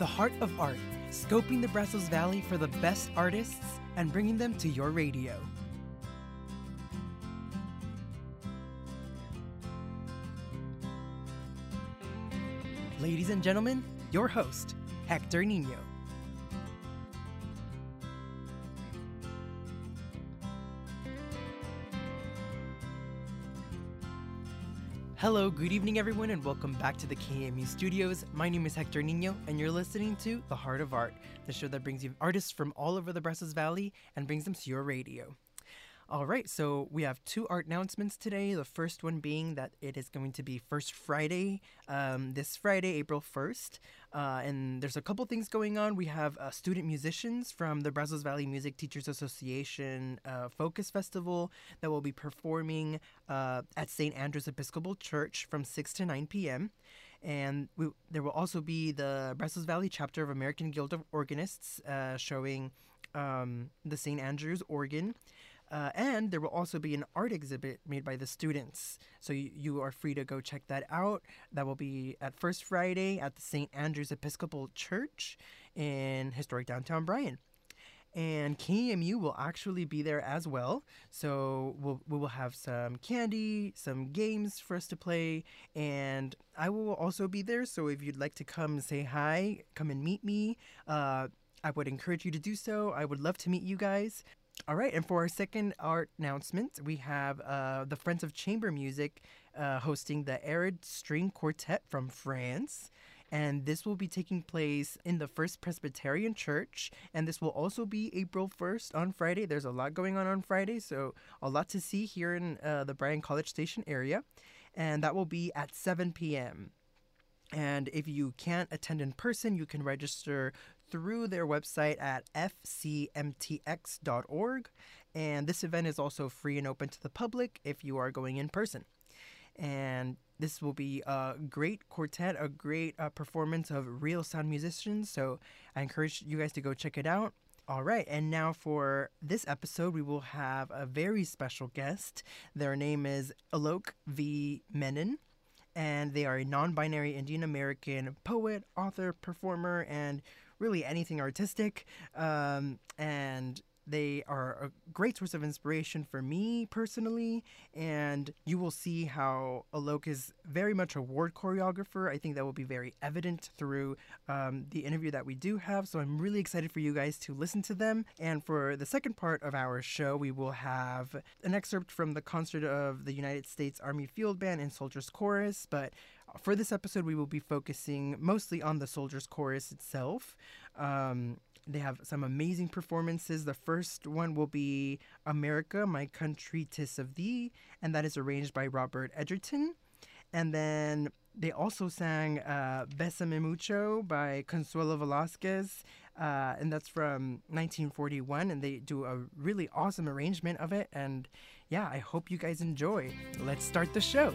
The Heart of Art, scoping the Brazos Valley for the best artists and bringing them to your radio. Ladies and gentlemen, your host, Hector Nino. Hello, good evening, everyone, and welcome back to the KAMU studios. My name is Hector Nino, and you're listening to The Heart of Art, the show that brings you artists from all over the Brazos Valley and brings them to your radio. All right, so we have two art announcements today. The first one being that it is going to be First Friday, um, this Friday, April 1st. Uh, and there's a couple things going on. We have uh, student musicians from the Brazos Valley Music Teachers Association uh, Focus Festival that will be performing uh, at St. Andrew's Episcopal Church from 6 to 9 p.m. And we, there will also be the Brazos Valley chapter of American Guild of Organists uh, showing um, the St. Andrew's organ. Uh, and there will also be an art exhibit made by the students. So you, you are free to go check that out. That will be at First Friday at the St. Andrew's Episcopal Church in historic downtown Bryan. And KAMU will actually be there as well. So we'll, we will have some candy, some games for us to play, and I will also be there. So if you'd like to come say hi, come and meet me, uh, I would encourage you to do so. I would love to meet you guys. All right, and for our second art announcement, we have uh, the Friends of Chamber Music uh, hosting the Arod String Quartet from France. And this will be taking place in the First Presbyterian Church. And this will also be April 1st on Friday. There's a lot going on on Friday, so a lot to see here in uh, the Bryan College Station area. And that will be at 7 p.m. And if you can't attend in person, you can register through their website at fcmtx.org. And this event is also free and open to the public if you are going in person. And this will be a great quartet, a great uh, performance of real sound musicians. So I encourage you guys to go check it out. All right, and now for this episode, we will have a very special guest. Their name is Alok V. Menon and they are a non binary Indian American poet, author, performer, and really anything artistic. Um, and they are a great source of inspiration for me personally, and you will see how Alok is very much a ward choreographer. I think that will be very evident through um, the interview that we do have. So I'm really excited for you guys to listen to them. And for the second part of our show, we will have an excerpt from the concert of the United States Army Field Band and Soldiers Chorus. But for this episode, we will be focusing mostly on the Soldiers Chorus itself. Um, they have some amazing performances. The first one will be America, My Country, Tis of Thee, and that is arranged by Robert Edgerton. And then they also sang uh, Besame Mucho by Consuelo Velasquez, uh, and that's from 1941. And they do a really awesome arrangement of it. And yeah, I hope you guys enjoy. Let's start the show.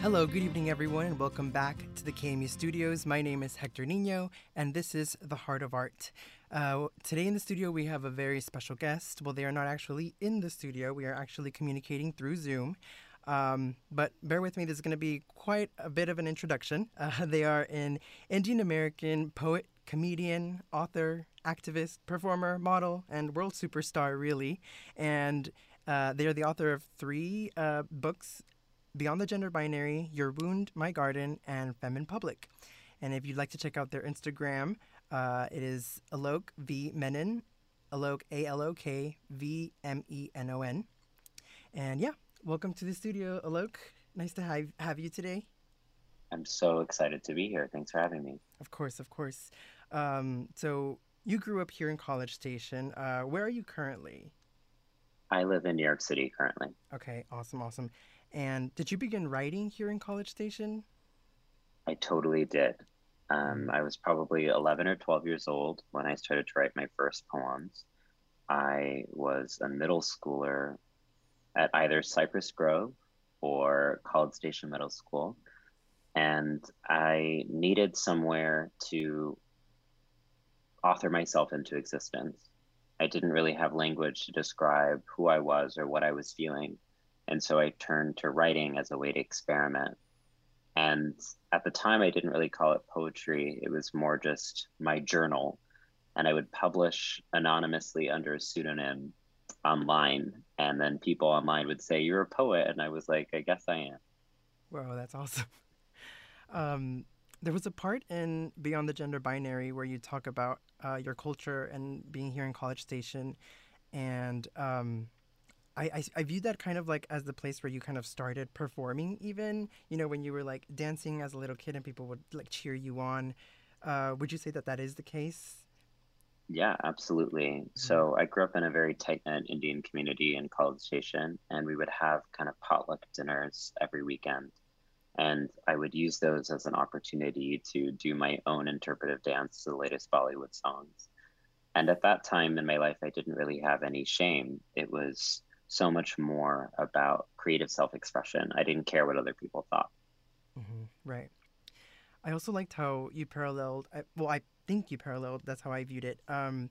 Hello, good evening, everyone, and welcome back to the KAMU studios. My name is Hector Nino, and this is The Heart of Art. Uh, today in the studio, we have a very special guest. Well, they are not actually in the studio, we are actually communicating through Zoom. Um, but bear with me, this is going to be quite a bit of an introduction. Uh, they are an Indian American poet, comedian, author, activist, performer, model, and world superstar, really. And uh, they are the author of three uh, books Beyond the Gender Binary, Your Wound, My Garden, and Femme in Public. And if you'd like to check out their Instagram, uh, it is Alok V Menon, Alok A L O K V M E N O N. And yeah, welcome to the studio, Alok. Nice to have, have you today. I'm so excited to be here. Thanks for having me. Of course, of course. Um, so you grew up here in College Station. Uh, where are you currently? I live in New York City currently. Okay, awesome, awesome. And did you begin writing here in College Station? I totally did. Um. I was probably 11 or 12 years old when I started to write my first poems. I was a middle schooler at either Cypress Grove or College Station Middle School. And I needed somewhere to author myself into existence. I didn't really have language to describe who I was or what I was feeling. And so I turned to writing as a way to experiment. And at the time, I didn't really call it poetry, it was more just my journal. And I would publish anonymously under a pseudonym online. And then people online would say, You're a poet. And I was like, I guess I am. Whoa, that's awesome. Um, there was a part in Beyond the Gender Binary where you talk about uh, your culture and being here in College Station. And um, I, I, I viewed that kind of like as the place where you kind of started performing, even, you know, when you were like dancing as a little kid and people would like cheer you on. Uh, would you say that that is the case? Yeah, absolutely. Mm-hmm. So I grew up in a very tight knit Indian community in College Station, and we would have kind of potluck dinners every weekend. And I would use those as an opportunity to do my own interpretive dance to the latest Bollywood songs. And at that time in my life, I didn't really have any shame. It was so much more about creative self expression. I didn't care what other people thought. Mm-hmm. Right. I also liked how you paralleled, well, I think you paralleled, that's how I viewed it, um,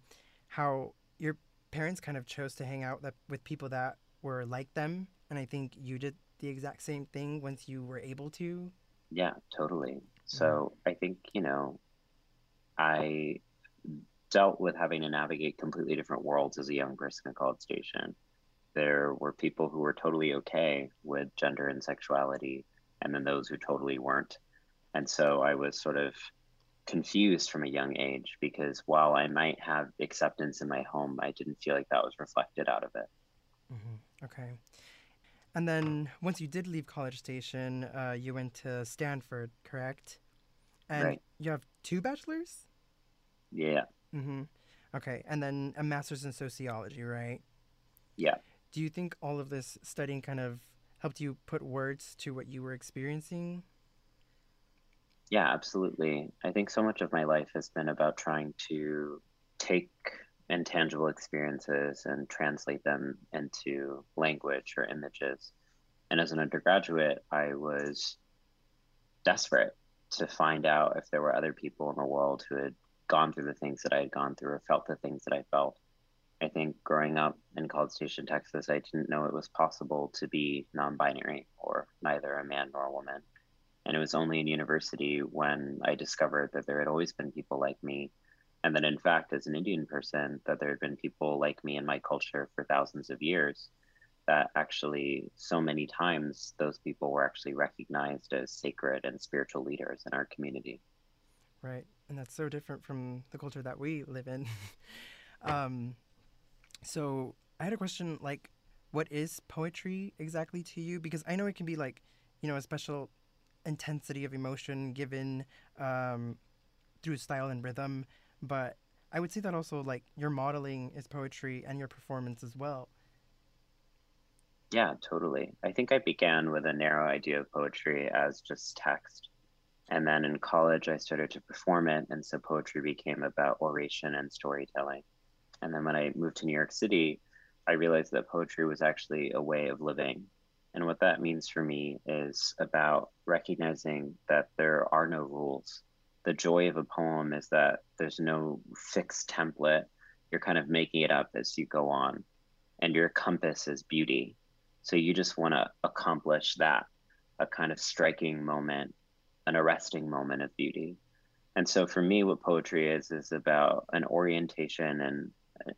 how your parents kind of chose to hang out with people that were like them. And I think you did the exact same thing once you were able to? Yeah, totally. So I think, you know, I dealt with having to navigate completely different worlds as a young person in College Station. There were people who were totally okay with gender and sexuality, and then those who totally weren't. And so I was sort of confused from a young age because while I might have acceptance in my home, I didn't feel like that was reflected out of it. Mm-hmm. Okay. And then once you did leave College Station, uh, you went to Stanford, correct? And right. you have two bachelors? Yeah. Mm-hmm. Okay. And then a master's in sociology, right? Yeah. Do you think all of this studying kind of helped you put words to what you were experiencing? Yeah, absolutely. I think so much of my life has been about trying to take intangible experiences and translate them into language or images. And as an undergraduate, I was desperate to find out if there were other people in the world who had gone through the things that I had gone through or felt the things that I felt. I think growing up in College Station, Texas, I didn't know it was possible to be non binary or neither a man nor a woman. And it was only in university when I discovered that there had always been people like me and that, in fact as an indian person that there had been people like me in my culture for thousands of years that actually so many times those people were actually recognized as sacred and spiritual leaders in our community. Right. And that's so different from the culture that we live in. Um, so i had a question like what is poetry exactly to you because i know it can be like you know a special intensity of emotion given um, through style and rhythm but I would say that also like your modeling is poetry and your performance as well. Yeah, totally. I think I began with a narrow idea of poetry as just text. And then in college, I started to perform it. And so poetry became about oration and storytelling. And then when I moved to New York City, I realized that poetry was actually a way of living. And what that means for me is about recognizing that there are no rules, the joy of a poem is that there's no fixed template. You're kind of making it up as you go on, and your compass is beauty. So you just want to accomplish that a kind of striking moment, an arresting moment of beauty. And so for me, what poetry is, is about an orientation and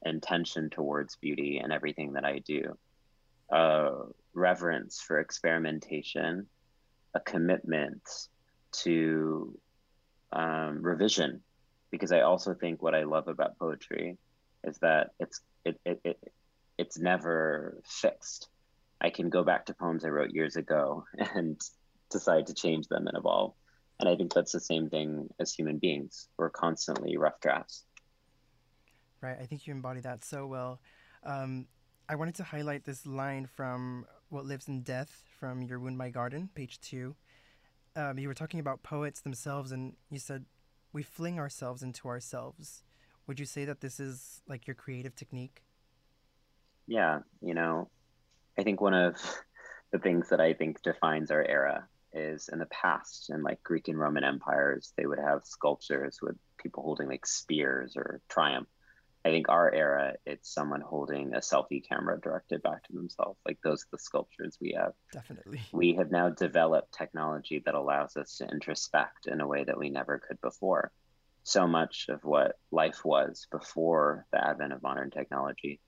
intention towards beauty and everything that I do, reverence for experimentation, a commitment to um, revision because I also think what I love about poetry is that it's it, it, it it's never fixed. I can go back to poems I wrote years ago and decide to change them and evolve. And I think that's the same thing as human beings. We're constantly rough drafts. Right. I think you embody that so well. Um, I wanted to highlight this line from What Lives in Death from Your Wound My Garden, page two um, you were talking about poets themselves, and you said we fling ourselves into ourselves. Would you say that this is like your creative technique? Yeah, you know, I think one of the things that I think defines our era is in the past, in like Greek and Roman empires, they would have sculptures with people holding like spears or triumph. I think our era, it's someone holding a selfie camera directed back to themselves. Like those are the sculptures we have. Definitely. We have now developed technology that allows us to introspect in a way that we never could before. So much of what life was before the advent of modern technology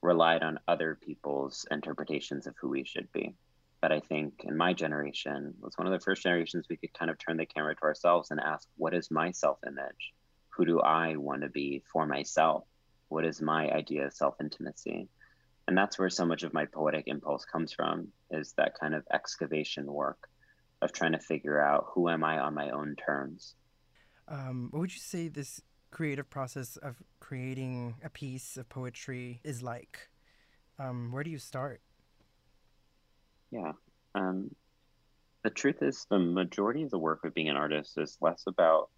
relied on other people's interpretations of who we should be. But I think in my generation was one of the first generations we could kind of turn the camera to ourselves and ask, what is my self image? Who do I want to be for myself? What is my idea of self intimacy? And that's where so much of my poetic impulse comes from is that kind of excavation work of trying to figure out who am I on my own terms. Um, what would you say this creative process of creating a piece of poetry is like? Um, where do you start? Yeah. Um, the truth is, the majority of the work of being an artist is less about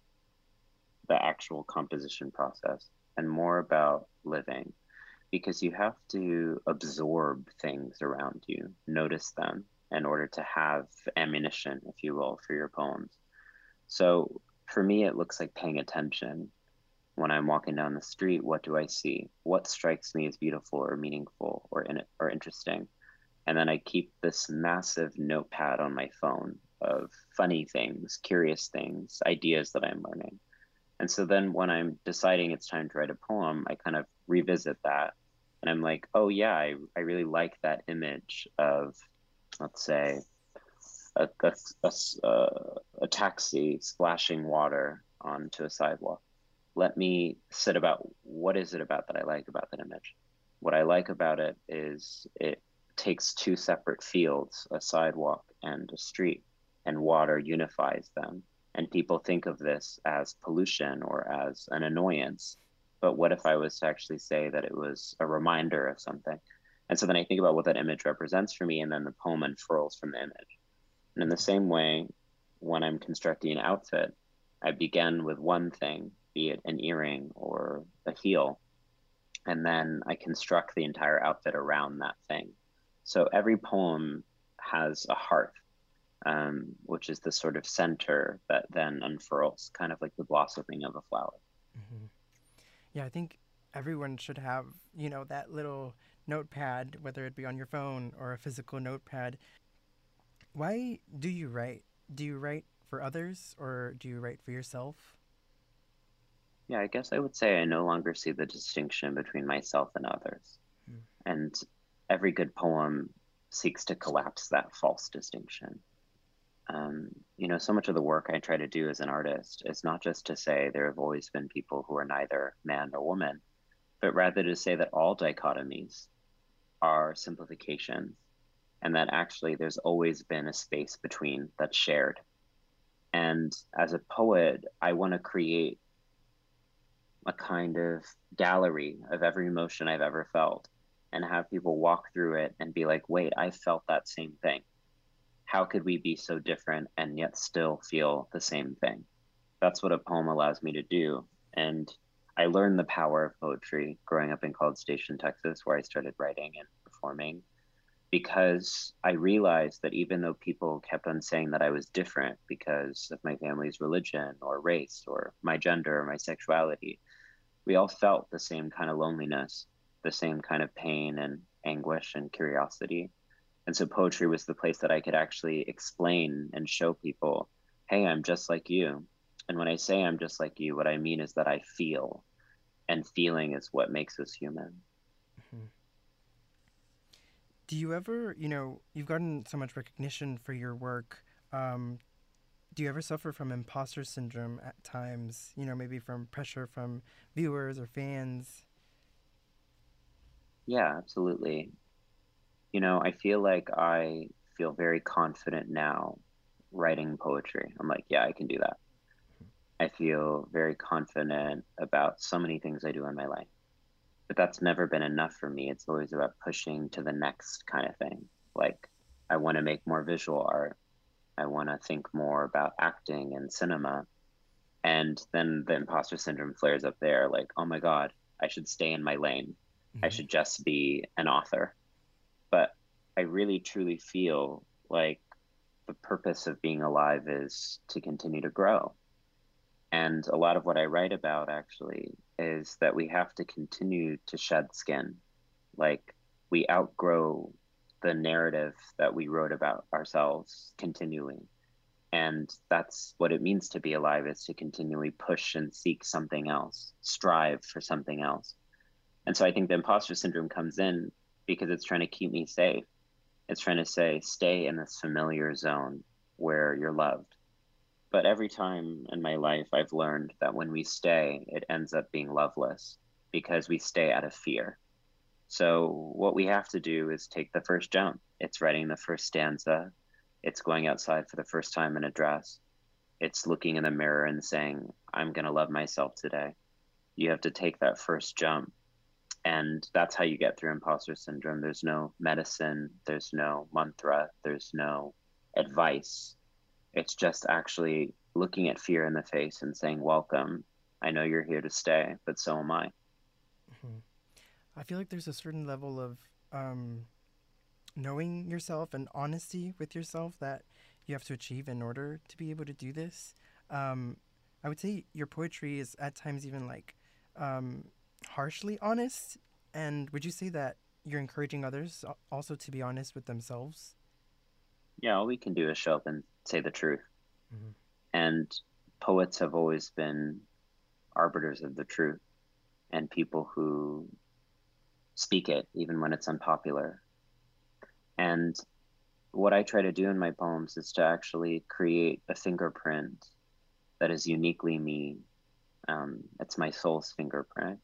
the actual composition process and more about living because you have to absorb things around you, notice them in order to have ammunition, if you will, for your poems. So for me, it looks like paying attention when I'm walking down the street, what do I see? What strikes me as beautiful or meaningful or in or interesting? And then I keep this massive notepad on my phone of funny things, curious things, ideas that I'm learning. And so then when I'm deciding it's time to write a poem, I kind of revisit that. And I'm like, oh, yeah, I, I really like that image of, let's say, a, a, a, a taxi splashing water onto a sidewalk let me sit about what is it about that I like about that image. What I like about it is it takes two separate fields, a sidewalk and a street, and water unifies them. And people think of this as pollution or as an annoyance. But what if I was to actually say that it was a reminder of something? And so then I think about what that image represents for me, and then the poem unfurls from the image. And in the same way, when I'm constructing an outfit, I begin with one thing be it an earring or a heel. And then I construct the entire outfit around that thing. So every poem has a heart, um, which is the sort of center that then unfurls, kind of like the blossoming of a flower. Mm-hmm. Yeah, I think everyone should have, you know, that little notepad, whether it be on your phone or a physical notepad. Why do you write? Do you write for others or do you write for yourself? Yeah, I guess I would say I no longer see the distinction between myself and others. Mm. And every good poem seeks to collapse that false distinction. Um, you know, so much of the work I try to do as an artist is not just to say there have always been people who are neither man nor woman, but rather to say that all dichotomies are simplifications and that actually there's always been a space between that's shared. And as a poet, I want to create a kind of gallery of every emotion I've ever felt and have people walk through it and be like, wait, I felt that same thing. How could we be so different and yet still feel the same thing? That's what a poem allows me to do. And I learned the power of poetry growing up in College Station, Texas, where I started writing and performing, because I realized that even though people kept on saying that I was different because of my family's religion or race or my gender or my sexuality, we all felt the same kind of loneliness, the same kind of pain and anguish and curiosity. And so poetry was the place that I could actually explain and show people, hey, I'm just like you. And when I say I'm just like you, what I mean is that I feel, and feeling is what makes us human. Mm-hmm. Do you ever, you know, you've gotten so much recognition for your work. Um, do you ever suffer from imposter syndrome at times? You know, maybe from pressure from viewers or fans? Yeah, absolutely. You know, I feel like I feel very confident now writing poetry. I'm like, yeah, I can do that. I feel very confident about so many things I do in my life. But that's never been enough for me. It's always about pushing to the next kind of thing. Like, I want to make more visual art. I want to think more about acting and cinema. And then the imposter syndrome flares up there like, oh my God, I should stay in my lane. Mm-hmm. I should just be an author. But I really truly feel like the purpose of being alive is to continue to grow. And a lot of what I write about actually is that we have to continue to shed skin. Like we outgrow the narrative that we wrote about ourselves continually. And that's what it means to be alive is to continually push and seek something else, strive for something else. And so I think the imposter syndrome comes in because it's trying to keep me safe. It's trying to say, stay in this familiar zone where you're loved. But every time in my life, I've learned that when we stay, it ends up being loveless because we stay out of fear. So, what we have to do is take the first jump. It's writing the first stanza, it's going outside for the first time in a dress, it's looking in the mirror and saying, I'm going to love myself today. You have to take that first jump and that's how you get through imposter syndrome. There's no medicine there's no mantra there's no advice. It's just actually looking at fear in the face and saying welcome. I know you're here to stay but so am i. Mm-hmm. i feel like there's a certain level of um, knowing yourself and honesty with yourself that you have to achieve in order to be able to do this. Um, i would say your poetry is at times even like um, harshly honest? And would you say that you're encouraging others also to be honest with themselves? Yeah, all we can do is show up and say the truth. Mm-hmm. And poets have always been arbiters of the truth and people who speak it even when it's unpopular. And what I try to do in my poems is to actually create a fingerprint that is uniquely me. Um, it's my soul's fingerprint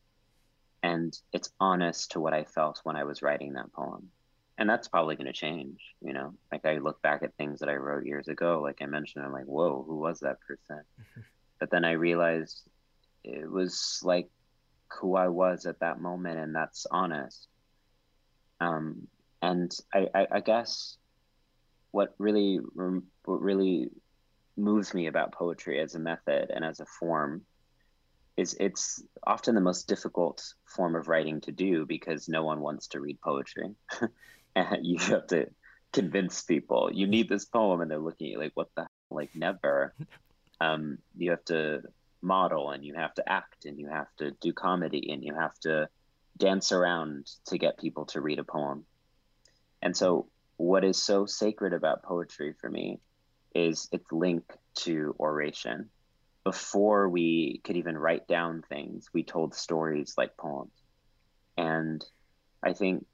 and it's honest to what I felt when I was writing that poem. And that's probably going to change, you know. Like I look back at things that I wrote years ago, like I mentioned, I'm like, whoa, who was that person? but then I realized it was like who I was at that moment, and that's honest. Um, and I, I, I guess what really, what really moves me about poetry as a method and as a form is it's often the most difficult form of writing to do because no one wants to read poetry. and you have to convince people you need this poem and they're looking at you like what the hell? like never. Um, you have to model and you have to act and you have to do comedy and you have to dance around to get people to read a poem. And so what is so sacred about poetry for me is its link to oration before we could even write down things, we told stories like poems. And I think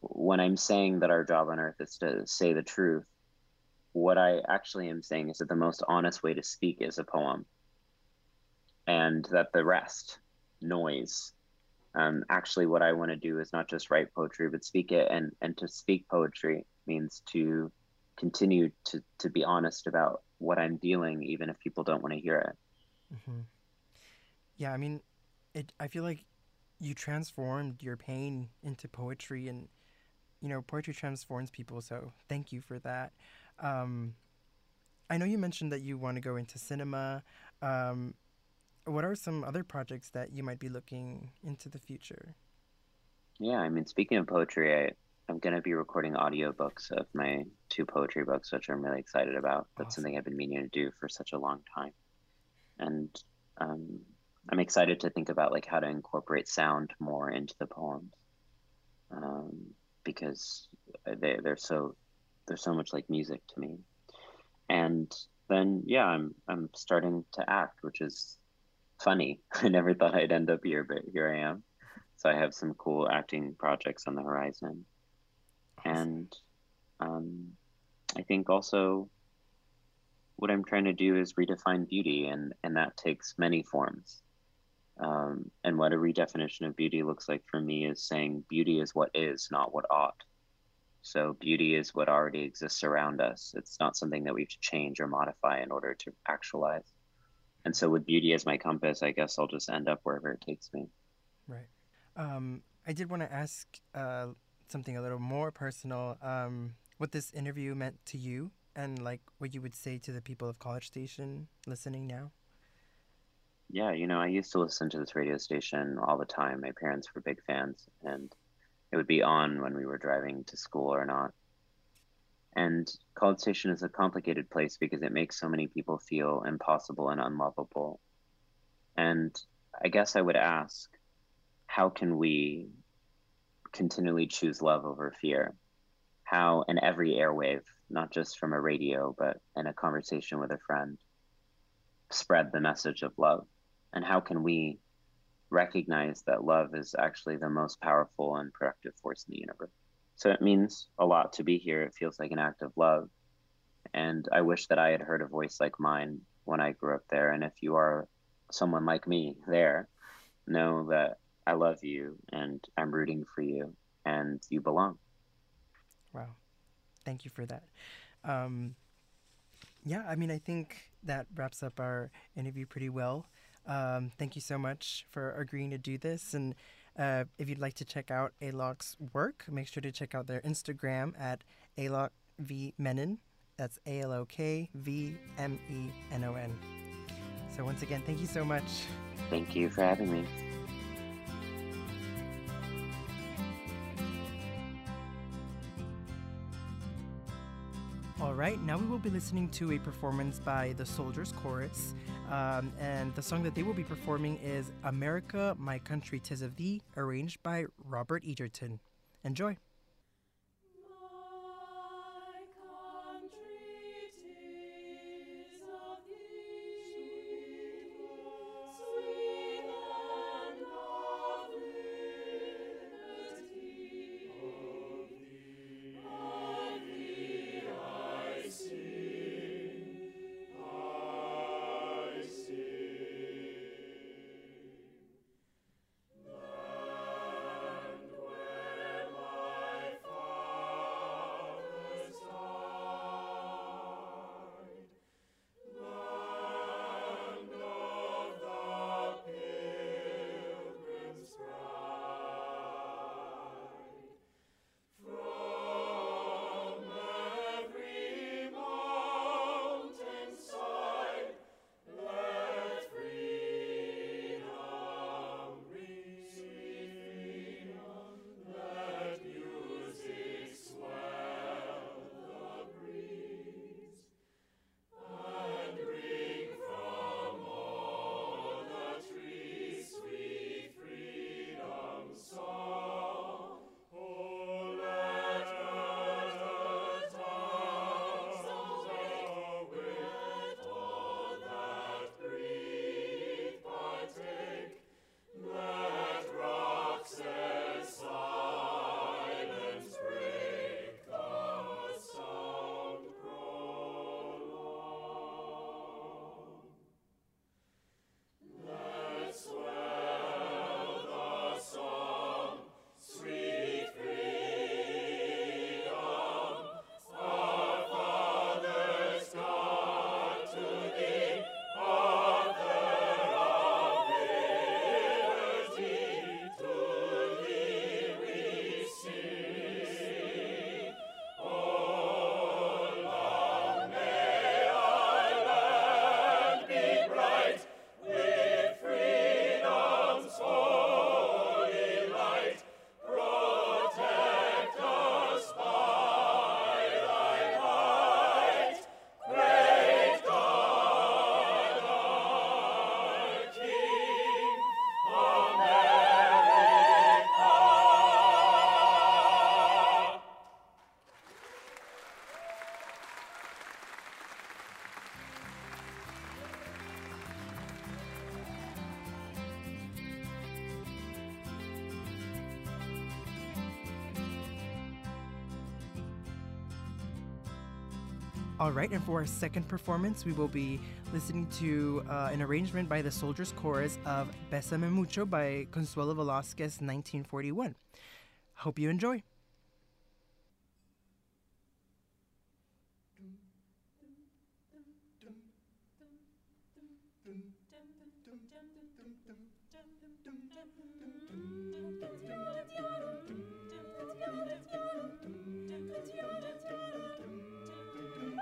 when I'm saying that our job on earth is to say the truth, what I actually am saying is that the most honest way to speak is a poem. And that the rest, noise, um, actually what I want to do is not just write poetry, but speak it. And, and to speak poetry means to continue to, to be honest about what I'm dealing, even if people don't want to hear it. Mm-hmm. Yeah, I mean, it. I feel like you transformed your pain into poetry, and you know, poetry transforms people. So thank you for that. Um, I know you mentioned that you want to go into cinema. Um, what are some other projects that you might be looking into the future? Yeah, I mean, speaking of poetry, I, I'm going to be recording audiobooks of my two poetry books, which I'm really excited about. That's awesome. something I've been meaning to do for such a long time. And um, I'm excited to think about like how to incorporate sound more into the poems um, because they, they're so they're so much like music to me. And then yeah, I'm I'm starting to act, which is funny. I never thought I'd end up here, but here I am. So I have some cool acting projects on the horizon and um, I think also what I'm trying to do is redefine beauty, and and that takes many forms. Um, and what a redefinition of beauty looks like for me is saying beauty is what is, not what ought. So beauty is what already exists around us. It's not something that we have to change or modify in order to actualize. And so with beauty as my compass, I guess I'll just end up wherever it takes me. Right. Um, I did want to ask uh, something a little more personal, um, what this interview meant to you and like what you would say to the people of College Station listening now. Yeah, you know, I used to listen to this radio station all the time. My parents were big fans, and it would be on when we were driving to school or not. And College Station is a complicated place because it makes so many people feel impossible and unlovable. And I guess I would ask how can we continually choose love over fear? How, in every airwave, not just from a radio, but in a conversation with a friend, spread the message of love? And how can we recognize that love is actually the most powerful and productive force in the universe? So it means a lot to be here. It feels like an act of love. And I wish that I had heard a voice like mine when I grew up there. And if you are someone like me there, know that I love you and I'm rooting for you and you belong. Wow. Thank you for that. Um, yeah, I mean, I think that wraps up our interview pretty well. Um, thank you so much for agreeing to do this. And uh, if you'd like to check out Alok's work, make sure to check out their Instagram at Alok V Menon. That's A L O K V M E N O N. So, once again, thank you so much. Thank you for having me. Right, now we will be listening to a performance by the Soldiers Chorus. Um, and the song that they will be performing is America, My Country, Tis of Thee, arranged by Robert Egerton. Enjoy. All right, and for our second performance, we will be listening to uh, an arrangement by the Soldiers Chorus of Besame Mucho by Consuelo Velasquez, 1941. Hope you enjoy.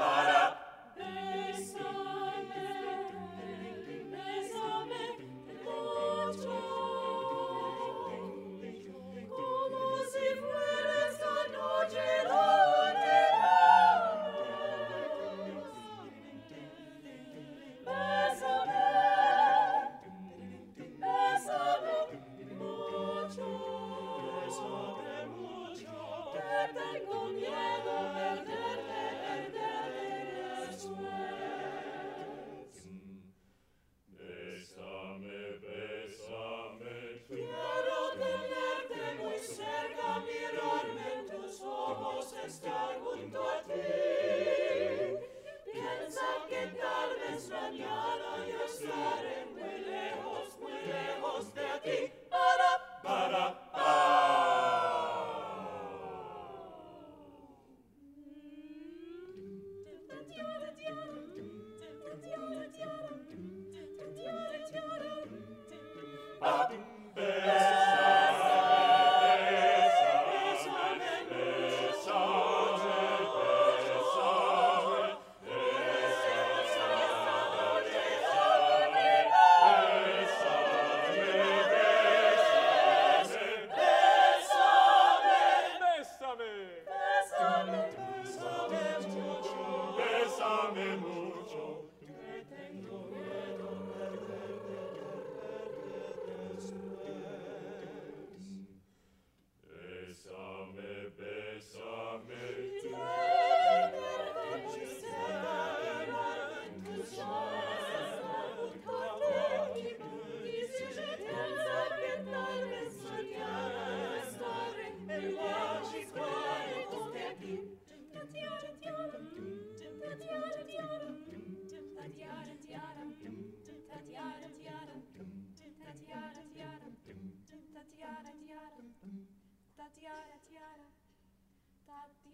Ba-da!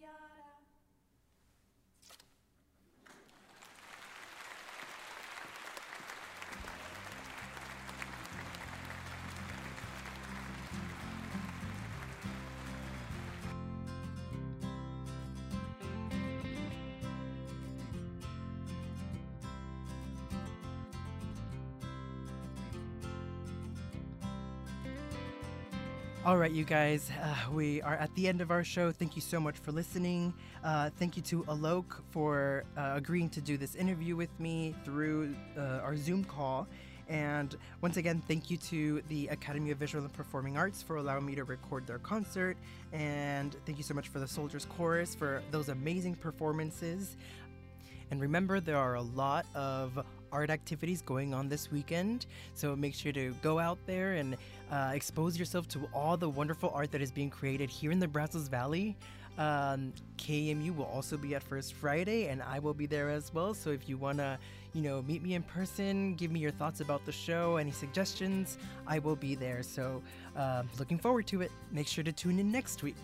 Yeah. All right, you guys, uh, we are at the end of our show. Thank you so much for listening. Uh, thank you to Alok for uh, agreeing to do this interview with me through uh, our Zoom call. And once again, thank you to the Academy of Visual and Performing Arts for allowing me to record their concert. And thank you so much for the Soldiers Chorus for those amazing performances. And remember, there are a lot of art activities going on this weekend. So make sure to go out there and uh, expose yourself to all the wonderful art that is being created here in the Brazos Valley. Um, KAMU will also be at First Friday, and I will be there as well. So if you want to, you know, meet me in person, give me your thoughts about the show, any suggestions, I will be there. So uh, looking forward to it. Make sure to tune in next week.